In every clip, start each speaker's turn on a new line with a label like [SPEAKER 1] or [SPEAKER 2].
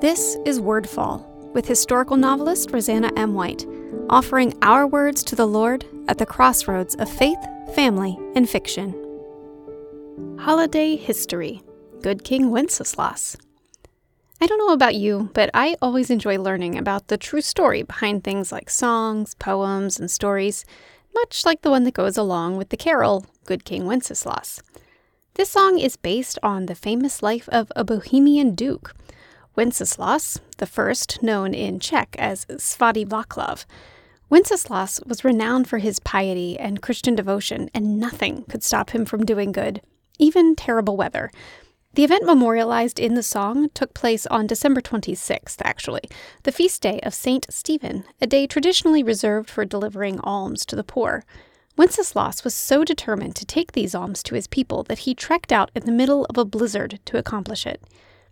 [SPEAKER 1] This is Wordfall with historical novelist Roseanna M. White, offering our words to the Lord at the crossroads of faith, family, and fiction. Holiday History Good King Wenceslas. I don't know about you, but I always enjoy learning about the true story behind things like songs, poems, and stories, much like the one that goes along with the carol, Good King Wenceslas. This song is based on the famous life of a Bohemian duke Wenceslas, the first known in Czech as Svatoslav. Wenceslas was renowned for his piety and Christian devotion, and nothing could stop him from doing good, even terrible weather. The event memorialized in the song took place on December 26th, actually, the feast day of Saint Stephen, a day traditionally reserved for delivering alms to the poor. Wenceslas was so determined to take these alms to his people that he trekked out in the middle of a blizzard to accomplish it.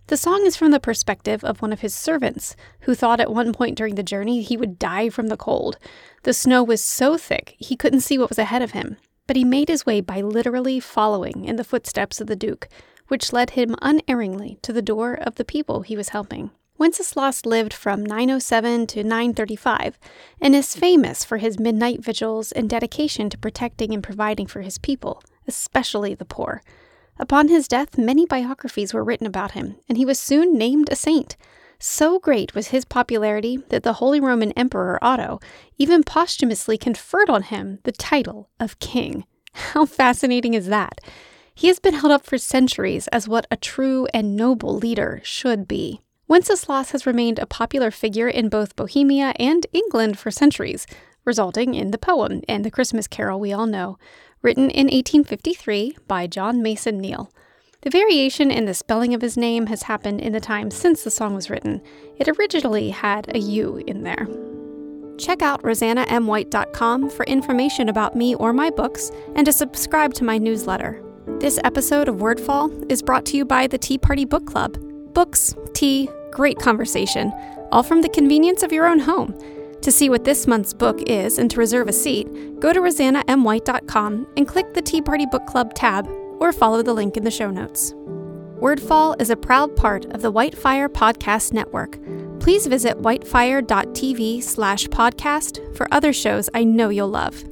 [SPEAKER 1] The song is from the perspective of one of his servants, who thought at one point during the journey he would die from the cold. The snow was so thick he couldn't see what was ahead of him, but he made his way by literally following in the footsteps of the Duke, which led him unerringly to the door of the people he was helping. Wenceslas lived from 907 to 935 and is famous for his midnight vigils and dedication to protecting and providing for his people, especially the poor. Upon his death, many biographies were written about him, and he was soon named a saint. So great was his popularity that the Holy Roman Emperor Otto even posthumously conferred on him the title of king. How fascinating is that? He has been held up for centuries as what a true and noble leader should be. Wenceslas has remained a popular figure in both Bohemia and England for centuries, resulting in the poem and the Christmas carol we all know written in 1853 by John Mason Neale. The variation in the spelling of his name has happened in the time since the song was written. It originally had a U in there. Check out roseannamwhite.com for information about me or my books and to subscribe to my newsletter. This episode of Wordfall is brought to you by the Tea Party Book Club. Books, tea, great conversation, all from the convenience of your own home. To see what this month's book is and to reserve a seat, go to roseannamwhite.com and click the Tea Party Book Club tab or follow the link in the show notes. Wordfall is a proud part of the Whitefire Podcast Network. Please visit whitefire.tv slash podcast for other shows I know you'll love.